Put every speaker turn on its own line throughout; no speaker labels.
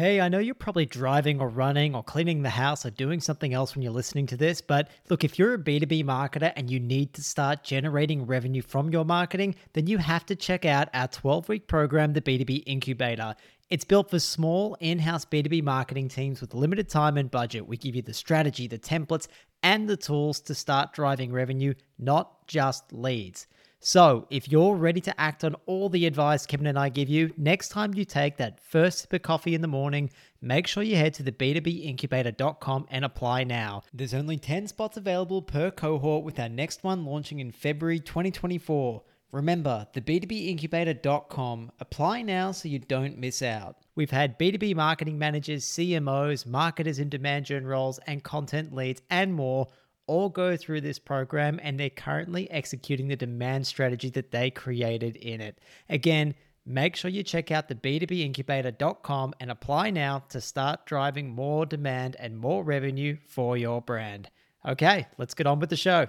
Hey, I know you're probably driving or running or cleaning the house or doing something else when you're listening to this, but look, if you're a B2B marketer and you need to start generating revenue from your marketing, then you have to check out our 12 week program, the B2B Incubator. It's built for small in house B2B marketing teams with limited time and budget. We give you the strategy, the templates, and the tools to start driving revenue, not just leads. So, if you're ready to act on all the advice Kevin and I give you, next time you take that first sip of coffee in the morning, make sure you head to the b2bincubator.com and apply now. There's only 10 spots available per cohort with our next one launching in February 2024. Remember, the b2bincubator.com. Apply now so you don't miss out. We've had B2B marketing managers, CMOs, marketers in demand gen roles, and content leads, and more all go through this program and they're currently executing the demand strategy that they created in it. Again, make sure you check out the b2bincubator.com and apply now to start driving more demand and more revenue for your brand. Okay, let's get on with the show.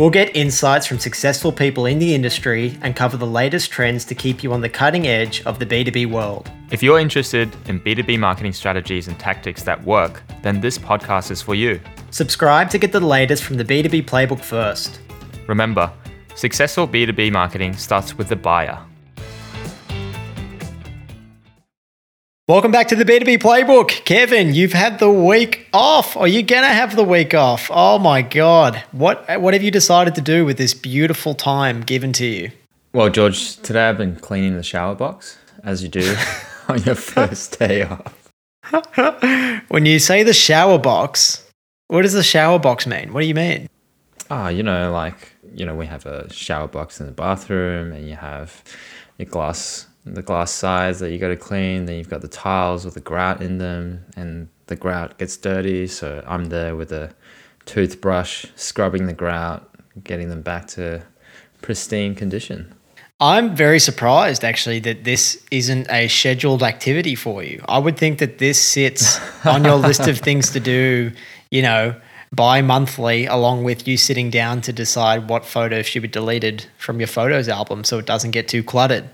We'll get insights from successful people in the industry and cover the latest trends to keep you on the cutting edge of the B2B world.
If you're interested in B2B marketing strategies and tactics that work, then this podcast is for you.
Subscribe to get the latest from the B2B playbook first.
Remember, successful B2B marketing starts with the buyer.
Welcome back to the B2B Playbook. Kevin, you've had the week off. Are you going to have the week off? Oh my God. What, what have you decided to do with this beautiful time given to you?
Well, George, today I've been cleaning the shower box, as you do on your first day off.
when you say the shower box, what does the shower box mean? What do you mean?
Ah, oh, you know, like, you know, we have a shower box in the bathroom and you have your glass the glass sides that you got to clean. Then you've got the tiles with the grout in them, and the grout gets dirty. So I'm there with a toothbrush, scrubbing the grout, getting them back to pristine condition.
I'm very surprised actually that this isn't a scheduled activity for you. I would think that this sits on your list of things to do, you know, bi monthly, along with you sitting down to decide what photos should be deleted from your photos album so it doesn't get too cluttered.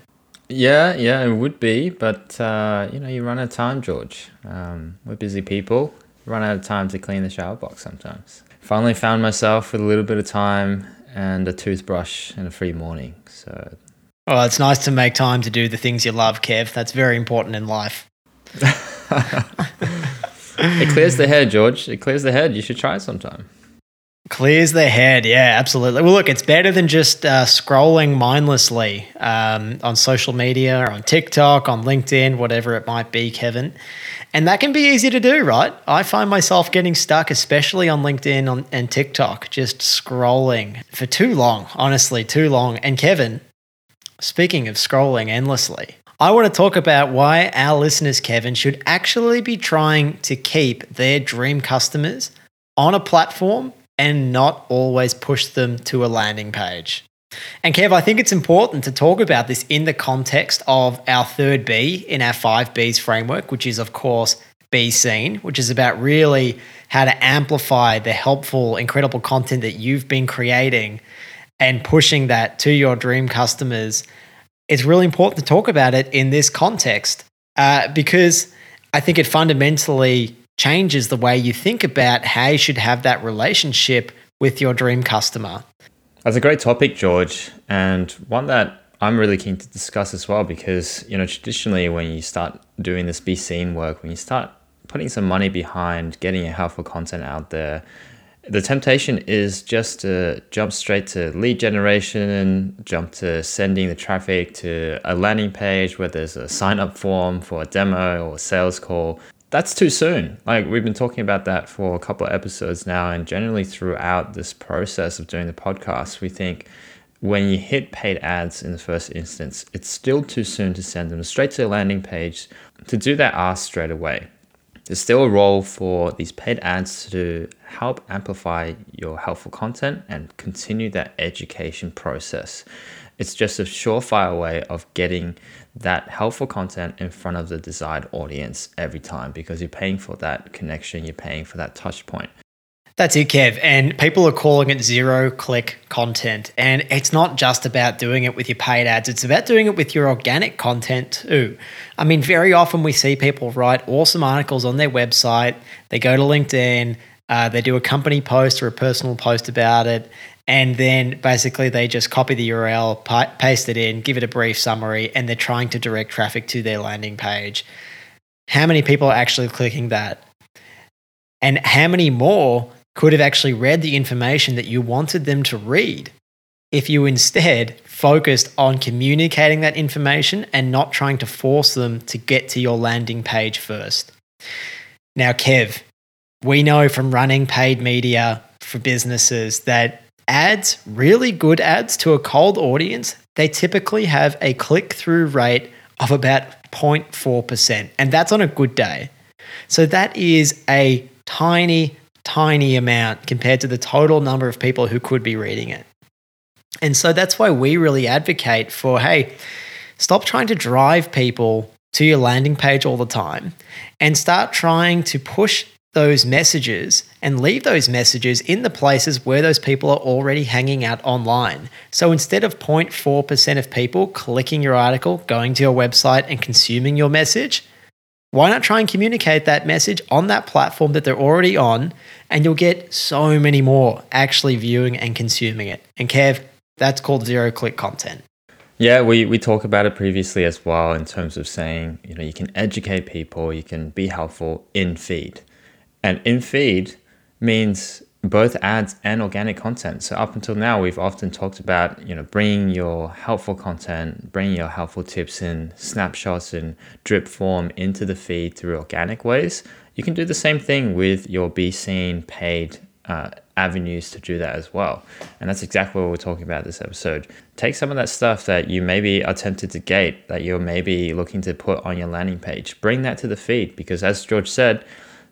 Yeah, yeah, it would be, but uh, you know, you run out of time, George. Um, we're busy people. Run out of time to clean the shower box sometimes. Finally, found myself with a little bit of time and a toothbrush and a free morning. So,
well, it's nice to make time to do the things you love, Kev. That's very important in life.
it clears the head, George. It clears the head. You should try it sometime.
Clears the head, yeah, absolutely. Well, look, it's better than just uh, scrolling mindlessly um, on social media or on TikTok, on LinkedIn, whatever it might be, Kevin. And that can be easy to do, right? I find myself getting stuck, especially on LinkedIn on, and TikTok, just scrolling for too long, honestly, too long. And Kevin, speaking of scrolling endlessly, I want to talk about why our listeners, Kevin, should actually be trying to keep their dream customers on a platform and not always push them to a landing page. And Kev, I think it's important to talk about this in the context of our third B in our five Bs framework, which is, of course, Be Seen, which is about really how to amplify the helpful, incredible content that you've been creating and pushing that to your dream customers. It's really important to talk about it in this context uh, because I think it fundamentally changes the way you think about how you should have that relationship with your dream customer.
That's a great topic, George, and one that I'm really keen to discuss as well because, you know, traditionally when you start doing this be seen work, when you start putting some money behind getting your helpful content out there, the temptation is just to jump straight to lead generation jump to sending the traffic to a landing page where there's a sign up form for a demo or a sales call that's too soon. Like we've been talking about that for a couple of episodes now, and generally throughout this process of doing the podcast, we think when you hit paid ads in the first instance, it's still too soon to send them straight to a landing page to do that ask straight away. There's still a role for these paid ads to help amplify your helpful content and continue that education process. It's just a surefire way of getting that helpful content in front of the desired audience every time because you're paying for that connection, you're paying for that touch point.
That's it, Kev. And people are calling it zero click content. And it's not just about doing it with your paid ads, it's about doing it with your organic content too. I mean, very often we see people write awesome articles on their website, they go to LinkedIn, uh, they do a company post or a personal post about it. And then basically they just copy the URL, paste it in, give it a brief summary, and they're trying to direct traffic to their landing page. How many people are actually clicking that? And how many more could have actually read the information that you wanted them to read if you instead focused on communicating that information and not trying to force them to get to your landing page first. Now, Kev, we know from running paid media for businesses that ads, really good ads to a cold audience, they typically have a click through rate of about 0.4%. And that's on a good day. So that is a tiny, tiny amount compared to the total number of people who could be reading it. And so that's why we really advocate for hey, stop trying to drive people to your landing page all the time and start trying to push those messages and leave those messages in the places where those people are already hanging out online. So instead of 0.4% of people clicking your article, going to your website, and consuming your message, why not try and communicate that message on that platform that they're already on? And you'll get so many more actually viewing and consuming it. And Kev, that's called zero click content.
Yeah, we, we talked about it previously as well in terms of saying, you know, you can educate people, you can be helpful in feed. And in feed means both ads and organic content. So up until now, we've often talked about you know bringing your helpful content, bringing your helpful tips in snapshots and drip form into the feed through organic ways. You can do the same thing with your Be Seen paid uh, avenues to do that as well. And that's exactly what we're talking about this episode. Take some of that stuff that you maybe are tempted to gate, that you're maybe looking to put on your landing page. Bring that to the feed because, as George said,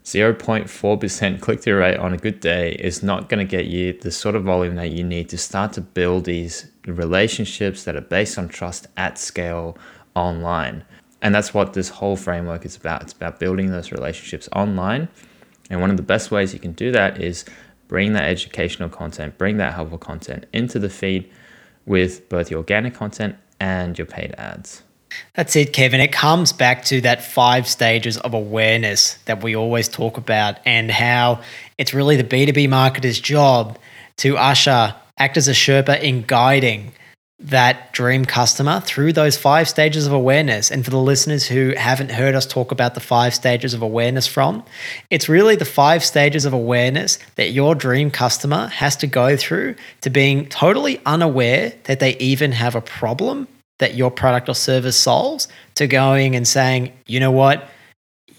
0.4% click through rate on a good day is not going to get you the sort of volume that you need to start to build these relationships that are based on trust at scale online. And that's what this whole framework is about. It's about building those relationships online. And one of the best ways you can do that is bring that educational content, bring that helpful content into the feed with both your organic content and your paid ads.
That's it, Kevin. It comes back to that five stages of awareness that we always talk about, and how it's really the B2B marketer's job to usher, act as a Sherpa in guiding that dream customer through those five stages of awareness. And for the listeners who haven't heard us talk about the five stages of awareness from, it's really the five stages of awareness that your dream customer has to go through to being totally unaware that they even have a problem that your product or service solves to going and saying, you know what,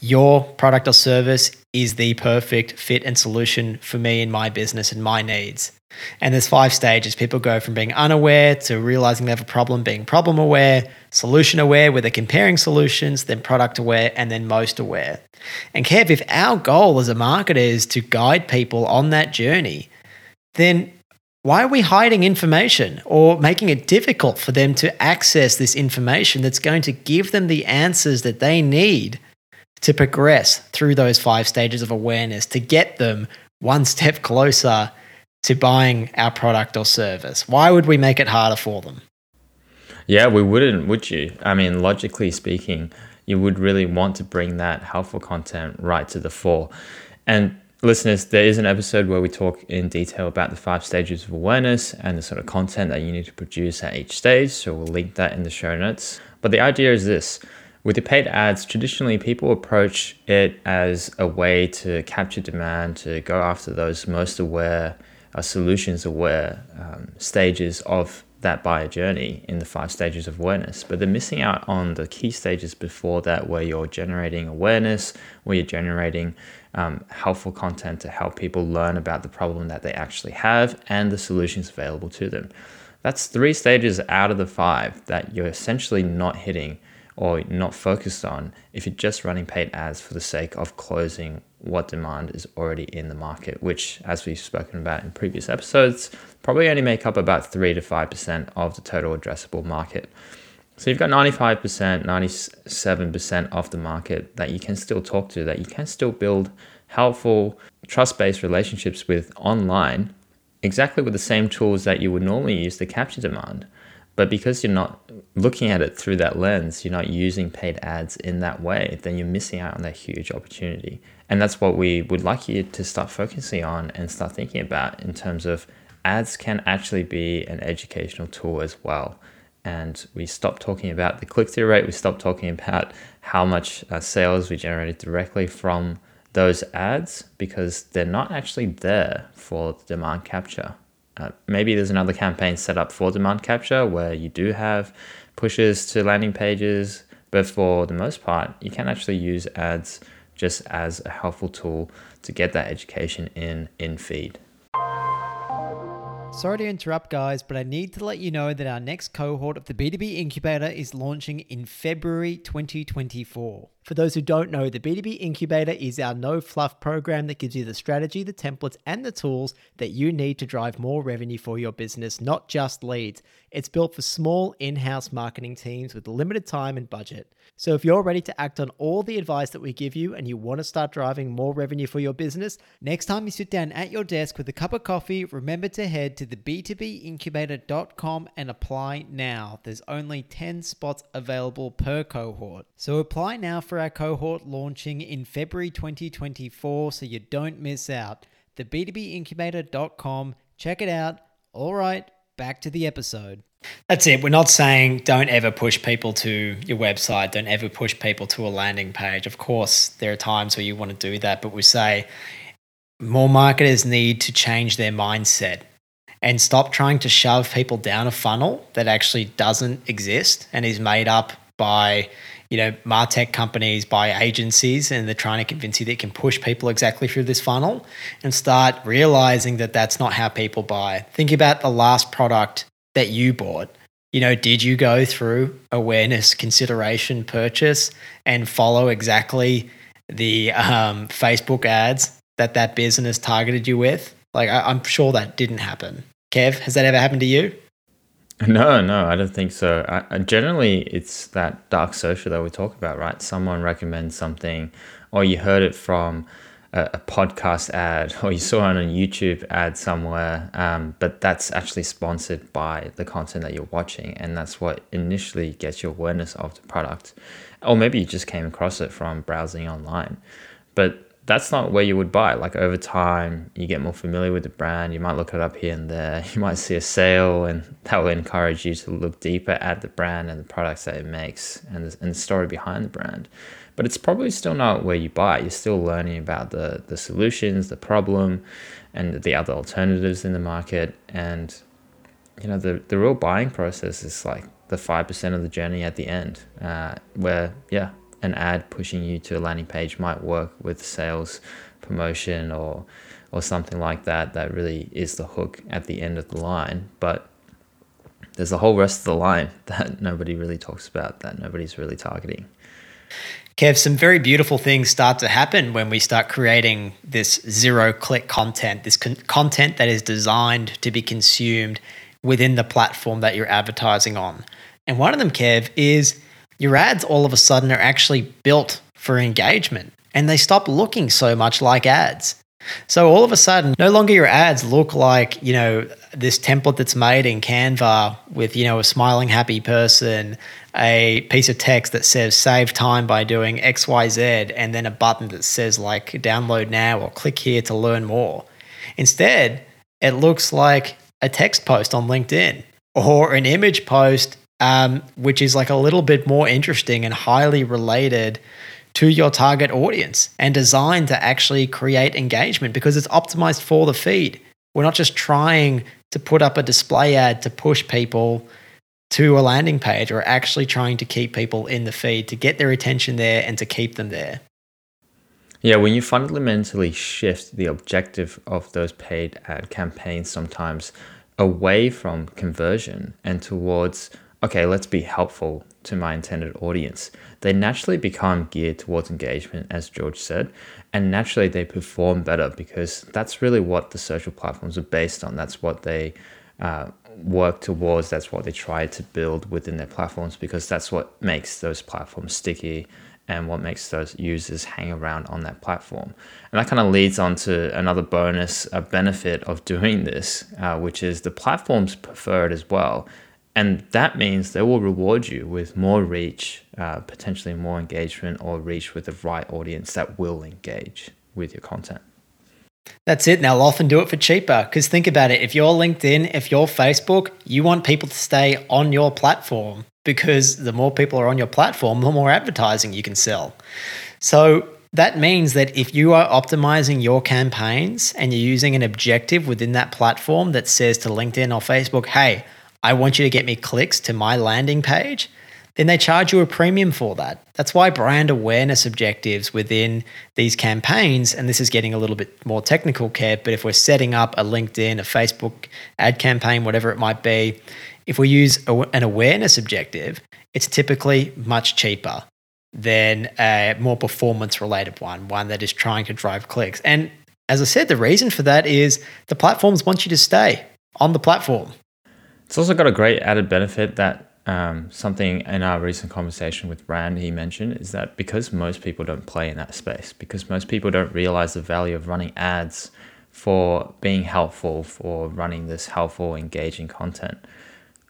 your product or service is the perfect fit and solution for me and my business and my needs. And there's five stages. People go from being unaware to realizing they have a problem, being problem aware, solution aware, where they're comparing solutions, then product aware, and then most aware. And Kev, if our goal as a marketer is to guide people on that journey, then why are we hiding information or making it difficult for them to access this information that's going to give them the answers that they need to progress through those five stages of awareness to get them one step closer to buying our product or service? Why would we make it harder for them?
Yeah, we wouldn't, would you? I mean, logically speaking, you would really want to bring that helpful content right to the fore. And listeners, there is an episode where we talk in detail about the five stages of awareness and the sort of content that you need to produce at each stage. So we'll link that in the show notes. But the idea is this with your paid ads, traditionally people approach it as a way to capture demand, to go after those most aware, uh, solutions aware um, stages of that buyer journey in the five stages of awareness, but they're missing out on the key stages before that where you're generating awareness, where you're generating um, helpful content to help people learn about the problem that they actually have and the solutions available to them. That's three stages out of the five that you're essentially not hitting or not focused on if you're just running paid ads for the sake of closing what demand is already in the market, which, as we've spoken about in previous episodes, probably only make up about 3 to 5% of the total addressable market. So you've got 95%, 97% of the market that you can still talk to, that you can still build helpful, trust based relationships with online, exactly with the same tools that you would normally use to capture demand. But because you're not looking at it through that lens, you're not using paid ads in that way, then you're missing out on that huge opportunity. And that's what we would like you to start focusing on and start thinking about in terms of ads can actually be an educational tool as well. And we stopped talking about the click through rate, we stopped talking about how much uh, sales we generated directly from those ads because they're not actually there for demand capture. Uh, maybe there's another campaign set up for demand capture where you do have pushes to landing pages, but for the most part, you can actually use ads just as a helpful tool to get that education in in feed.
Sorry to interrupt, guys, but I need to let you know that our next cohort of the B2B Incubator is launching in February 2024. For those who don't know, the B2B Incubator is our no fluff program that gives you the strategy, the templates, and the tools that you need to drive more revenue for your business, not just leads. It's built for small in house marketing teams with limited time and budget. So if you're ready to act on all the advice that we give you and you want to start driving more revenue for your business, next time you sit down at your desk with a cup of coffee, remember to head to the b2bincubator.com and apply now. There's only 10 spots available per cohort. So apply now for for our cohort launching in February 2024 so you don't miss out. The B2Bincubator.com. Check it out. All right, back to the episode. That's it. We're not saying don't ever push people to your website, don't ever push people to a landing page. Of course, there are times where you want to do that, but we say more marketers need to change their mindset and stop trying to shove people down a funnel that actually doesn't exist and is made up by you know, Martech companies by agencies and they're trying to convince you that you can push people exactly through this funnel and start realizing that that's not how people buy. Think about the last product that you bought. You know, did you go through awareness, consideration, purchase, and follow exactly the um, Facebook ads that that business targeted you with? Like, I, I'm sure that didn't happen. Kev, has that ever happened to you?
No, no, I don't think so. I, generally, it's that dark social that we talk about, right? Someone recommends something, or you heard it from a, a podcast ad, or you saw it on a YouTube ad somewhere, um, but that's actually sponsored by the content that you're watching, and that's what initially gets your awareness of the product. Or maybe you just came across it from browsing online. But that's not where you would buy. Like over time, you get more familiar with the brand. You might look it up here and there. You might see a sale, and that will encourage you to look deeper at the brand and the products that it makes and the, and the story behind the brand. But it's probably still not where you buy. You're still learning about the, the solutions, the problem, and the other alternatives in the market. And, you know, the, the real buying process is like the 5% of the journey at the end, uh, where, yeah, an ad pushing you to a landing page might work with sales promotion or or something like that that really is the hook at the end of the line but there's a whole rest of the line that nobody really talks about that nobody's really targeting
Kev, some very beautiful things start to happen when we start creating this zero click content, this con- content that is designed to be consumed within the platform that you're advertising on. And one of them, Kev, is your ads all of a sudden are actually built for engagement and they stop looking so much like ads. So all of a sudden, no longer your ads look like, you know, this template that's made in Canva with, you know, a smiling happy person, a piece of text that says save time by doing XYZ, and then a button that says like download now or click here to learn more. Instead, it looks like a text post on LinkedIn or an image post um, which is like a little bit more interesting and highly related to your target audience and designed to actually create engagement because it's optimized for the feed. We're not just trying to put up a display ad to push people to a landing page. We're actually trying to keep people in the feed to get their attention there and to keep them there.
Yeah, when you fundamentally shift the objective of those paid ad campaigns sometimes away from conversion and towards, okay, let's be helpful to my intended audience, they naturally become geared towards engagement, as George said, and naturally they perform better because that's really what the social platforms are based on. That's what they uh, work towards. That's what they try to build within their platforms because that's what makes those platforms sticky and what makes those users hang around on that platform. And that kind of leads on to another bonus, a benefit of doing this, uh, which is the platforms prefer it as well. And that means they will reward you with more reach, uh, potentially more engagement, or reach with the right audience that will engage with your content.
That's it. Now, they'll often do it for cheaper because think about it. If you're LinkedIn, if you're Facebook, you want people to stay on your platform because the more people are on your platform, the more advertising you can sell. So that means that if you are optimizing your campaigns and you're using an objective within that platform that says to LinkedIn or Facebook, hey, I want you to get me clicks to my landing page, then they charge you a premium for that. That's why brand awareness objectives within these campaigns, and this is getting a little bit more technical, Kev, but if we're setting up a LinkedIn, a Facebook ad campaign, whatever it might be, if we use an awareness objective, it's typically much cheaper than a more performance related one, one that is trying to drive clicks. And as I said, the reason for that is the platforms want you to stay on the platform.
It's also got a great added benefit that um, something in our recent conversation with Rand he mentioned is that because most people don't play in that space, because most people don't realize the value of running ads for being helpful, for running this helpful, engaging content,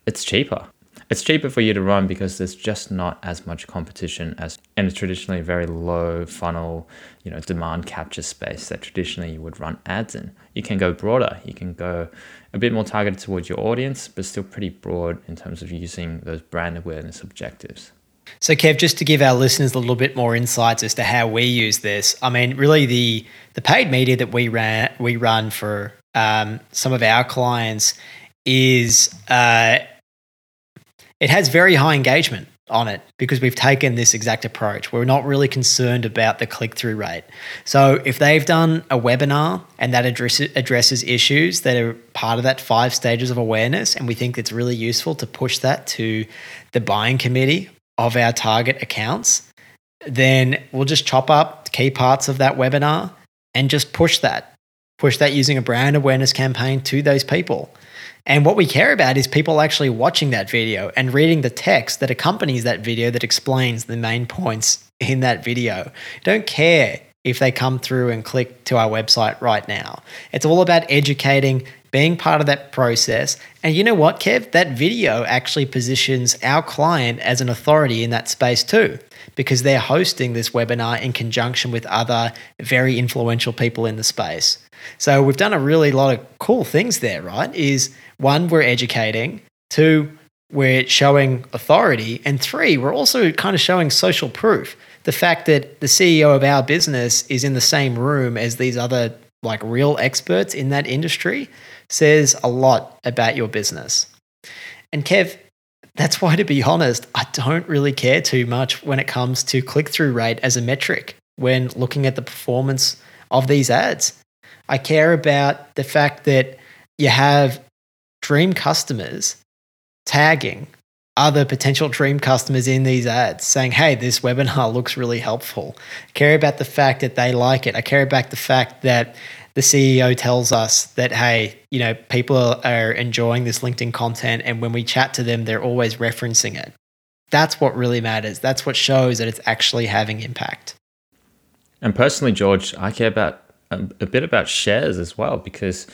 it's cheaper. It's cheaper for you to run because there's just not as much competition as in a traditionally very low funnel, you know, demand capture space that traditionally you would run ads in. You can go broader. You can go a bit more targeted towards your audience, but still pretty broad in terms of using those brand awareness objectives.
So, Kev, just to give our listeners a little bit more insights as to how we use this, I mean, really the the paid media that we ran we run for um, some of our clients is uh, it has very high engagement on it because we've taken this exact approach. We're not really concerned about the click through rate. So if they've done a webinar and that address, addresses issues that are part of that five stages of awareness, and we think it's really useful to push that to the buying committee of our target accounts, then we'll just chop up key parts of that webinar and just push that. Push that using a brand awareness campaign to those people. And what we care about is people actually watching that video and reading the text that accompanies that video that explains the main points in that video. Don't care if they come through and click to our website right now. It's all about educating, being part of that process. And you know what, Kev? That video actually positions our client as an authority in that space too, because they're hosting this webinar in conjunction with other very influential people in the space. So we've done a really lot of cool things there, right? Is one, we're educating. Two, we're showing authority. And three, we're also kind of showing social proof. The fact that the CEO of our business is in the same room as these other like real experts in that industry says a lot about your business. And Kev, that's why, to be honest, I don't really care too much when it comes to click through rate as a metric when looking at the performance of these ads. I care about the fact that you have dream customers tagging other potential dream customers in these ads saying, hey, this webinar looks really helpful. I care about the fact that they like it. I care about the fact that the CEO tells us that, hey, you know, people are enjoying this LinkedIn content. And when we chat to them, they're always referencing it. That's what really matters. That's what shows that it's actually having impact.
And personally, George, I care about a, a bit about shares as well because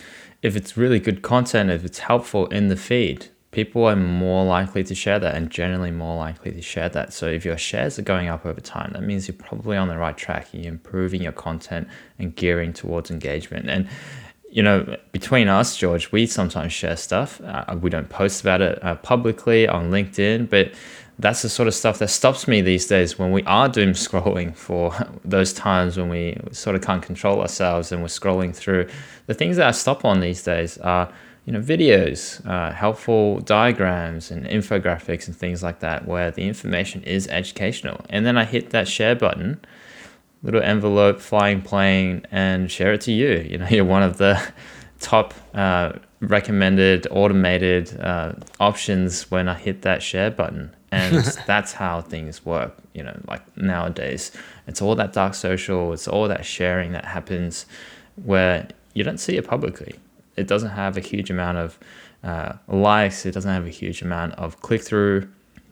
if it's really good content, if it's helpful in the feed, people are more likely to share that and generally more likely to share that. So if your shares are going up over time, that means you're probably on the right track. You're improving your content and gearing towards engagement. And you know, between us, George, we sometimes share stuff. Uh, we don't post about it uh, publicly on LinkedIn, but that's the sort of stuff that stops me these days when we are doom scrolling for those times when we sort of can't control ourselves and we're scrolling through. The things that I stop on these days are, you know, videos, uh, helpful diagrams and infographics and things like that, where the information is educational. And then I hit that share button, little envelope, flying plane, and share it to you. You know, you're one of the top uh, recommended automated uh, options when I hit that share button. And that's how things work, you know, like nowadays. It's all that dark social, it's all that sharing that happens where you don't see it publicly. It doesn't have a huge amount of uh, likes, it doesn't have a huge amount of click through,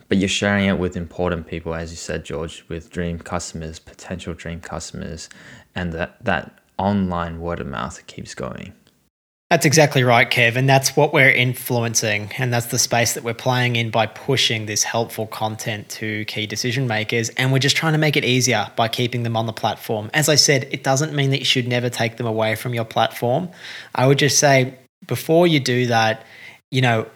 but you're sharing it with important people, as you said, George, with dream customers, potential dream customers, and that, that online word of mouth keeps going.
That's exactly right, Kev. And that's what we're influencing. And that's the space that we're playing in by pushing this helpful content to key decision makers. And we're just trying to make it easier by keeping them on the platform. As I said, it doesn't mean that you should never take them away from your platform. I would just say before you do that, you know,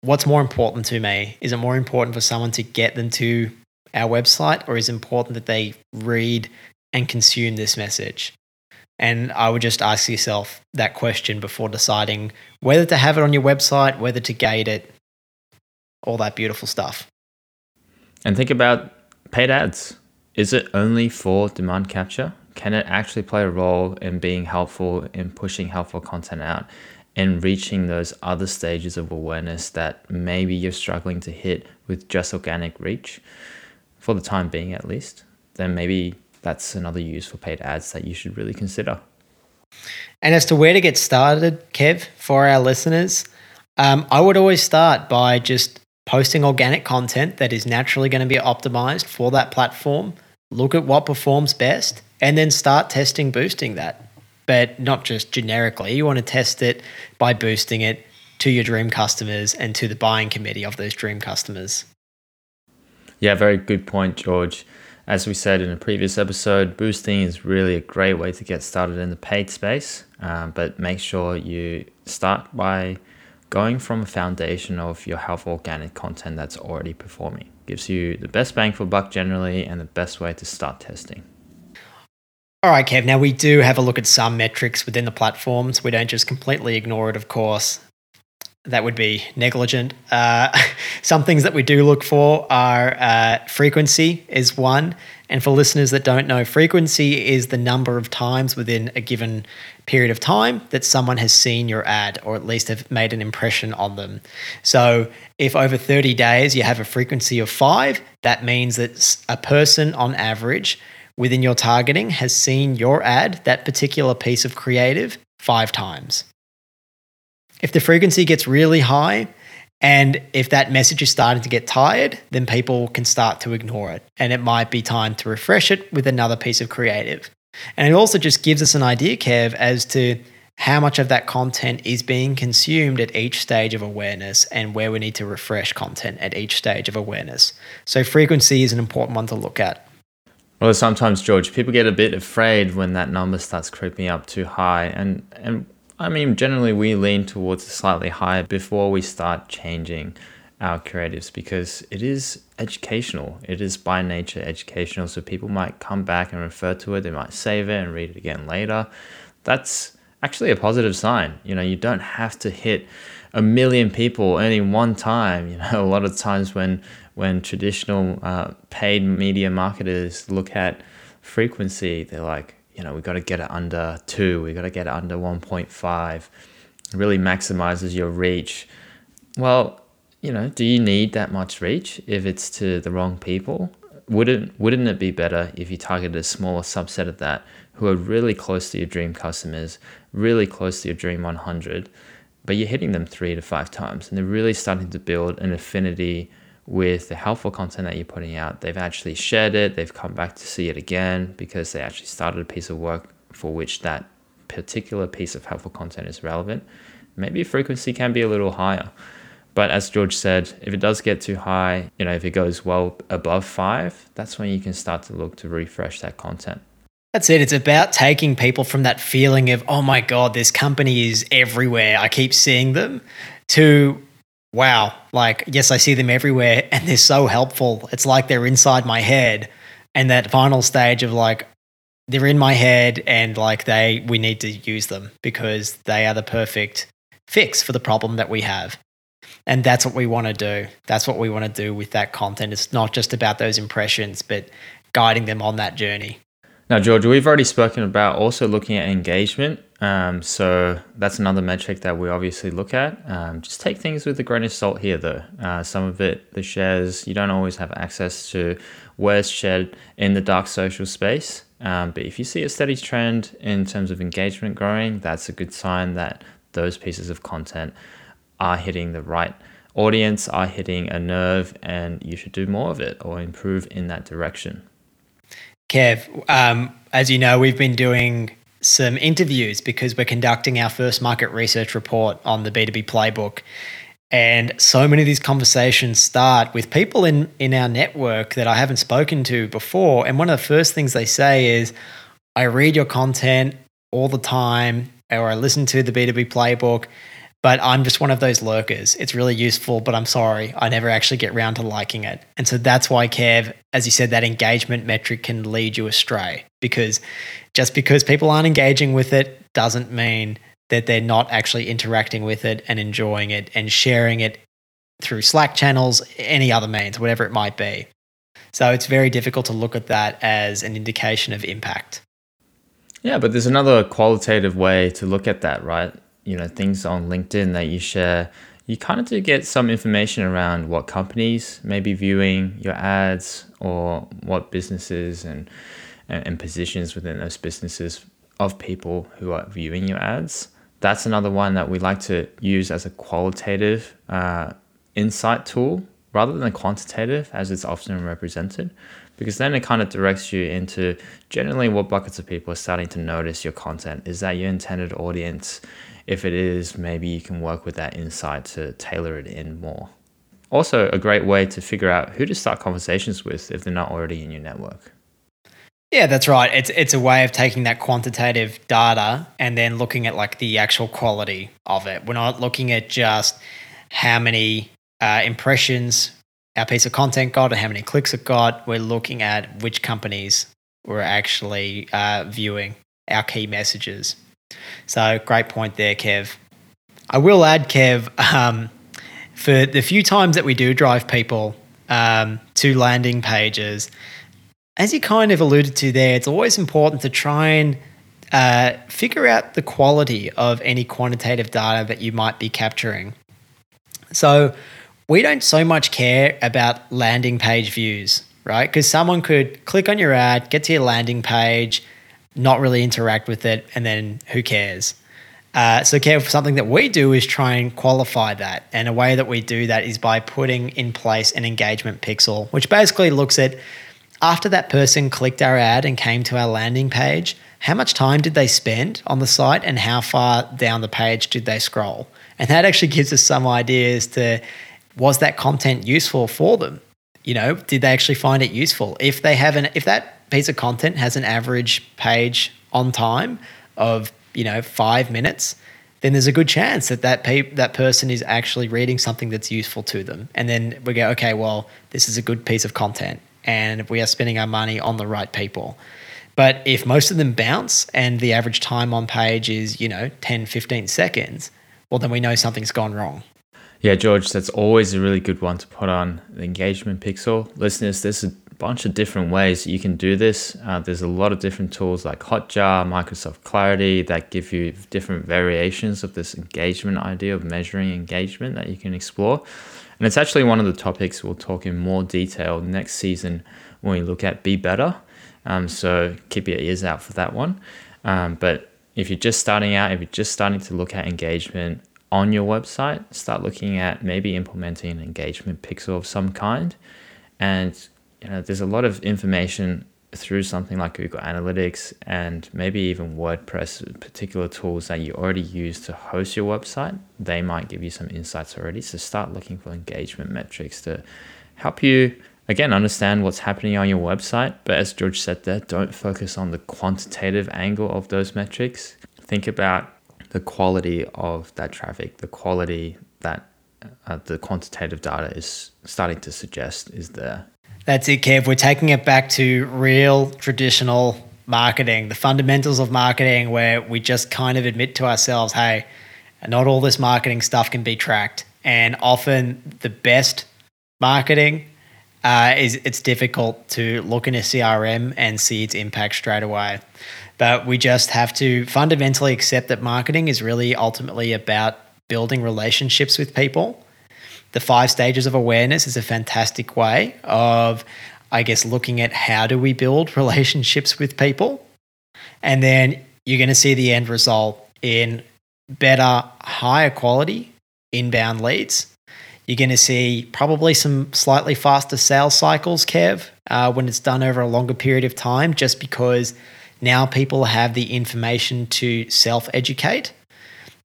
what's more important to me? Is it more important for someone to get them to our website or is it important that they read and consume this message? And I would just ask yourself that question before deciding whether to have it on your website, whether to gate it, all that beautiful stuff.
And think about paid ads. Is it only for demand capture? Can it actually play a role in being helpful in pushing helpful content out and reaching those other stages of awareness that maybe you're struggling to hit with just organic reach for the time being at least? Then maybe that's another use for paid ads that you should really consider.
And as to where to get started, Kev, for our listeners, um, I would always start by just posting organic content that is naturally going to be optimized for that platform. Look at what performs best and then start testing boosting that. But not just generically, you want to test it by boosting it to your dream customers and to the buying committee of those dream customers.
Yeah, very good point, George. As we said in a previous episode, boosting is really a great way to get started in the paid space, um, but make sure you start by going from a foundation of your health organic content that's already performing. Gives you the best bang for buck generally and the best way to start testing.
All right, Kev. Now we do have a look at some metrics within the platforms. We don't just completely ignore it, of course that would be negligent. Uh, some things that we do look for are uh, frequency is one. And for listeners that don't know, frequency is the number of times within a given period of time that someone has seen your ad or at least have made an impression on them. So if over 30 days you have a frequency of five, that means that a person on average within your targeting has seen your ad, that particular piece of creative, five times. If the frequency gets really high, and if that message is starting to get tired, then people can start to ignore it. And it might be time to refresh it with another piece of creative. And it also just gives us an idea, Kev, as to how much of that content is being consumed at each stage of awareness and where we need to refresh content at each stage of awareness. So, frequency is an important one to look at.
Well, sometimes, George, people get a bit afraid when that number starts creeping up too high. And, and I mean, generally, we lean towards a slightly higher before we start changing our creatives because it is educational. It is by nature educational. So people might come back and refer to it, they might save it and read it again later. That's actually a positive sign. You know, you don't have to hit a million people only one time. You know, a lot of times when when traditional uh, paid media marketers look at frequency, they're like, you know, we've got to get it under two, we've got to get it under 1.5. It really maximizes your reach. Well, you know, do you need that much reach if it's to the wrong people? Wouldn't wouldn't it be better if you targeted a smaller subset of that who are really close to your dream customers, really close to your dream 100, but you're hitting them three to five times, and they're really starting to build an affinity with the helpful content that you're putting out. They've actually shared it, they've come back to see it again because they actually started a piece of work for which that particular piece of helpful content is relevant. Maybe frequency can be a little higher. But as George said, if it does get too high, you know, if it goes well above five, that's when you can start to look to refresh that content.
That's it. It's about taking people from that feeling of, oh my God, this company is everywhere. I keep seeing them to wow, like, yes, I see them everywhere and they're so helpful. It's like they're inside my head. And that final stage of like, they're in my head and like they, we need to use them because they are the perfect fix for the problem that we have. And that's what we want to do. That's what we want to do with that content. It's not just about those impressions, but guiding them on that journey.
Now, George, we've already spoken about also looking at engagement. Um, so that's another metric that we obviously look at. Um, just take things with a grain of salt here, though. Uh, some of it, the shares, you don't always have access to where's shared in the dark social space. Um, but if you see a steady trend in terms of engagement growing, that's a good sign that those pieces of content are hitting the right audience, are hitting a nerve, and you should do more of it or improve in that direction.
Kev, um, as you know, we've been doing some interviews because we're conducting our first market research report on the B2B playbook. And so many of these conversations start with people in, in our network that I haven't spoken to before. And one of the first things they say is, I read your content all the time, or I listen to the B2B playbook, but I'm just one of those lurkers. It's really useful, but I'm sorry, I never actually get around to liking it. And so that's why, Kev, as you said, that engagement metric can lead you astray because just because people aren't engaging with it doesn't mean that they're not actually interacting with it and enjoying it and sharing it through Slack channels, any other means, whatever it might be. So it's very difficult to look at that as an indication of impact.
Yeah, but there's another qualitative way to look at that, right? You know things on LinkedIn that you share, you kind of do get some information around what companies may be viewing your ads or what businesses and and positions within those businesses of people who are viewing your ads. That's another one that we like to use as a qualitative uh, insight tool rather than quantitative, as it's often represented, because then it kind of directs you into generally what buckets of people are starting to notice your content. Is that your intended audience? if it is, maybe you can work with that insight to tailor it in more. Also, a great way to figure out who to start conversations with if they're not already in your network.
Yeah, that's right. It's it's a way of taking that quantitative data and then looking at like the actual quality of it. We're not looking at just how many uh, impressions our piece of content got or how many clicks it got. We're looking at which companies were actually uh, viewing our key messages. So great point there, Kev. I will add, Kev, um, for the few times that we do drive people um, to landing pages, as you kind of alluded to there, it's always important to try and uh, figure out the quality of any quantitative data that you might be capturing. So we don't so much care about landing page views, right? Because someone could click on your ad, get to your landing page, not really interact with it, and then who cares? Uh, so, Kev, something that we do is try and qualify that. And a way that we do that is by putting in place an engagement pixel, which basically looks at after that person clicked our ad and came to our landing page, how much time did they spend on the site and how far down the page did they scroll? And that actually gives us some ideas to was that content useful for them? You know, did they actually find it useful? If they haven't, if that piece of content has an average page on time of you know five minutes, then there's a good chance that that pe- that person is actually reading something that's useful to them. And then we go, okay, well, this is a good piece of content, and we are spending our money on the right people. But if most of them bounce and the average time on page is, you know, 10, 15 seconds, well, then we know something's gone wrong.
Yeah, George, that's always a really good one to put on the engagement pixel. Listeners, there's a bunch of different ways you can do this. Uh, there's a lot of different tools like Hotjar, Microsoft Clarity that give you different variations of this engagement idea of measuring engagement that you can explore. And it's actually one of the topics we'll talk in more detail next season when we look at Be Better. Um, so keep your ears out for that one. Um, but if you're just starting out, if you're just starting to look at engagement on your website, start looking at maybe implementing an engagement pixel of some kind and you know, there's a lot of information through something like Google Analytics and maybe even WordPress, particular tools that you already use to host your website, they might give you some insights already. So start looking for engagement metrics to help you, again, understand what's happening on your website. But as George said there, don't focus on the quantitative angle of those metrics. Think about the quality of that traffic, the quality that uh, the quantitative data is starting to suggest is there
that's it, Kev. We're taking it back to real traditional marketing, the fundamentals of marketing, where we just kind of admit to ourselves, hey, not all this marketing stuff can be tracked. And often the best marketing uh, is it's difficult to look in a CRM and see its impact straight away. But we just have to fundamentally accept that marketing is really ultimately about building relationships with people. The five stages of awareness is a fantastic way of, I guess, looking at how do we build relationships with people. And then you're going to see the end result in better, higher quality inbound leads. You're going to see probably some slightly faster sales cycles, Kev, uh, when it's done over a longer period of time, just because now people have the information to self educate.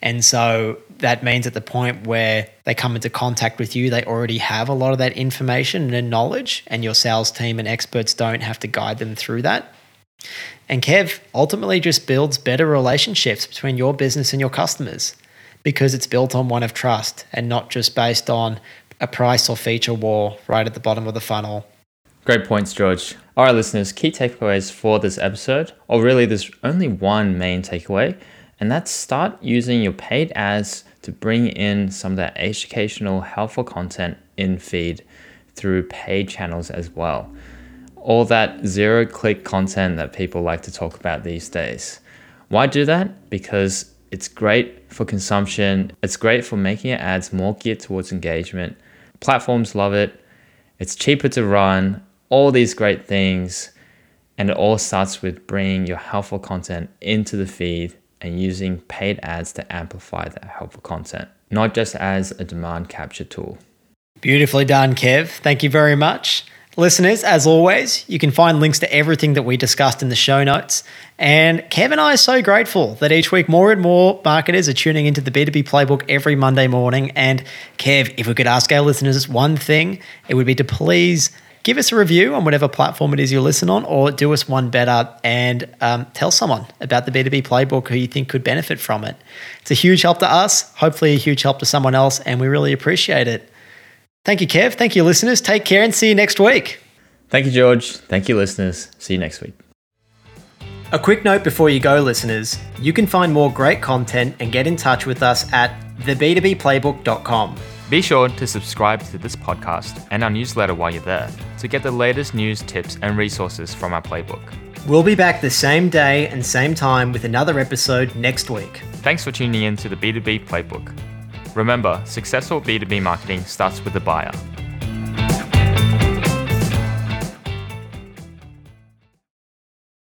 And so that means at the point where they come into contact with you, they already have a lot of that information and knowledge, and your sales team and experts don't have to guide them through that. And Kev ultimately just builds better relationships between your business and your customers because it's built on one of trust and not just based on a price or feature war right at the bottom of the funnel.
Great points, George. All right, listeners, key takeaways for this episode, or really, there's only one main takeaway, and that's start using your paid ads to bring in some of that educational, helpful content in feed through paid channels as well all that zero click content that people like to talk about these days. Why do that? Because it's great for consumption, it's great for making your ads more geared towards engagement. Platforms love it, it's cheaper to run, all these great things. And it all starts with bringing your helpful content into the feed and using paid ads to amplify that helpful content, not just as a demand capture tool.
Beautifully done, Kev. Thank you very much. Listeners, as always, you can find links to everything that we discussed in the show notes. And Kev and I are so grateful that each week more and more marketers are tuning into the B2B playbook every Monday morning. And Kev, if we could ask our listeners one thing, it would be to please give us a review on whatever platform it is you listen on, or do us one better and um, tell someone about the B2B playbook who you think could benefit from it. It's a huge help to us, hopefully, a huge help to someone else, and we really appreciate it. Thank you, Kev. Thank you, listeners. Take care and see you next week.
Thank you, George. Thank you, listeners. See you next week.
A quick note before you go, listeners you can find more great content and get in touch with us at theb2bplaybook.com.
Be sure to subscribe to this podcast and our newsletter while you're there to get the latest news, tips, and resources from our playbook.
We'll be back the same day and same time with another episode next week.
Thanks for tuning in to the B2B Playbook. Remember, successful B2B marketing starts with the buyer.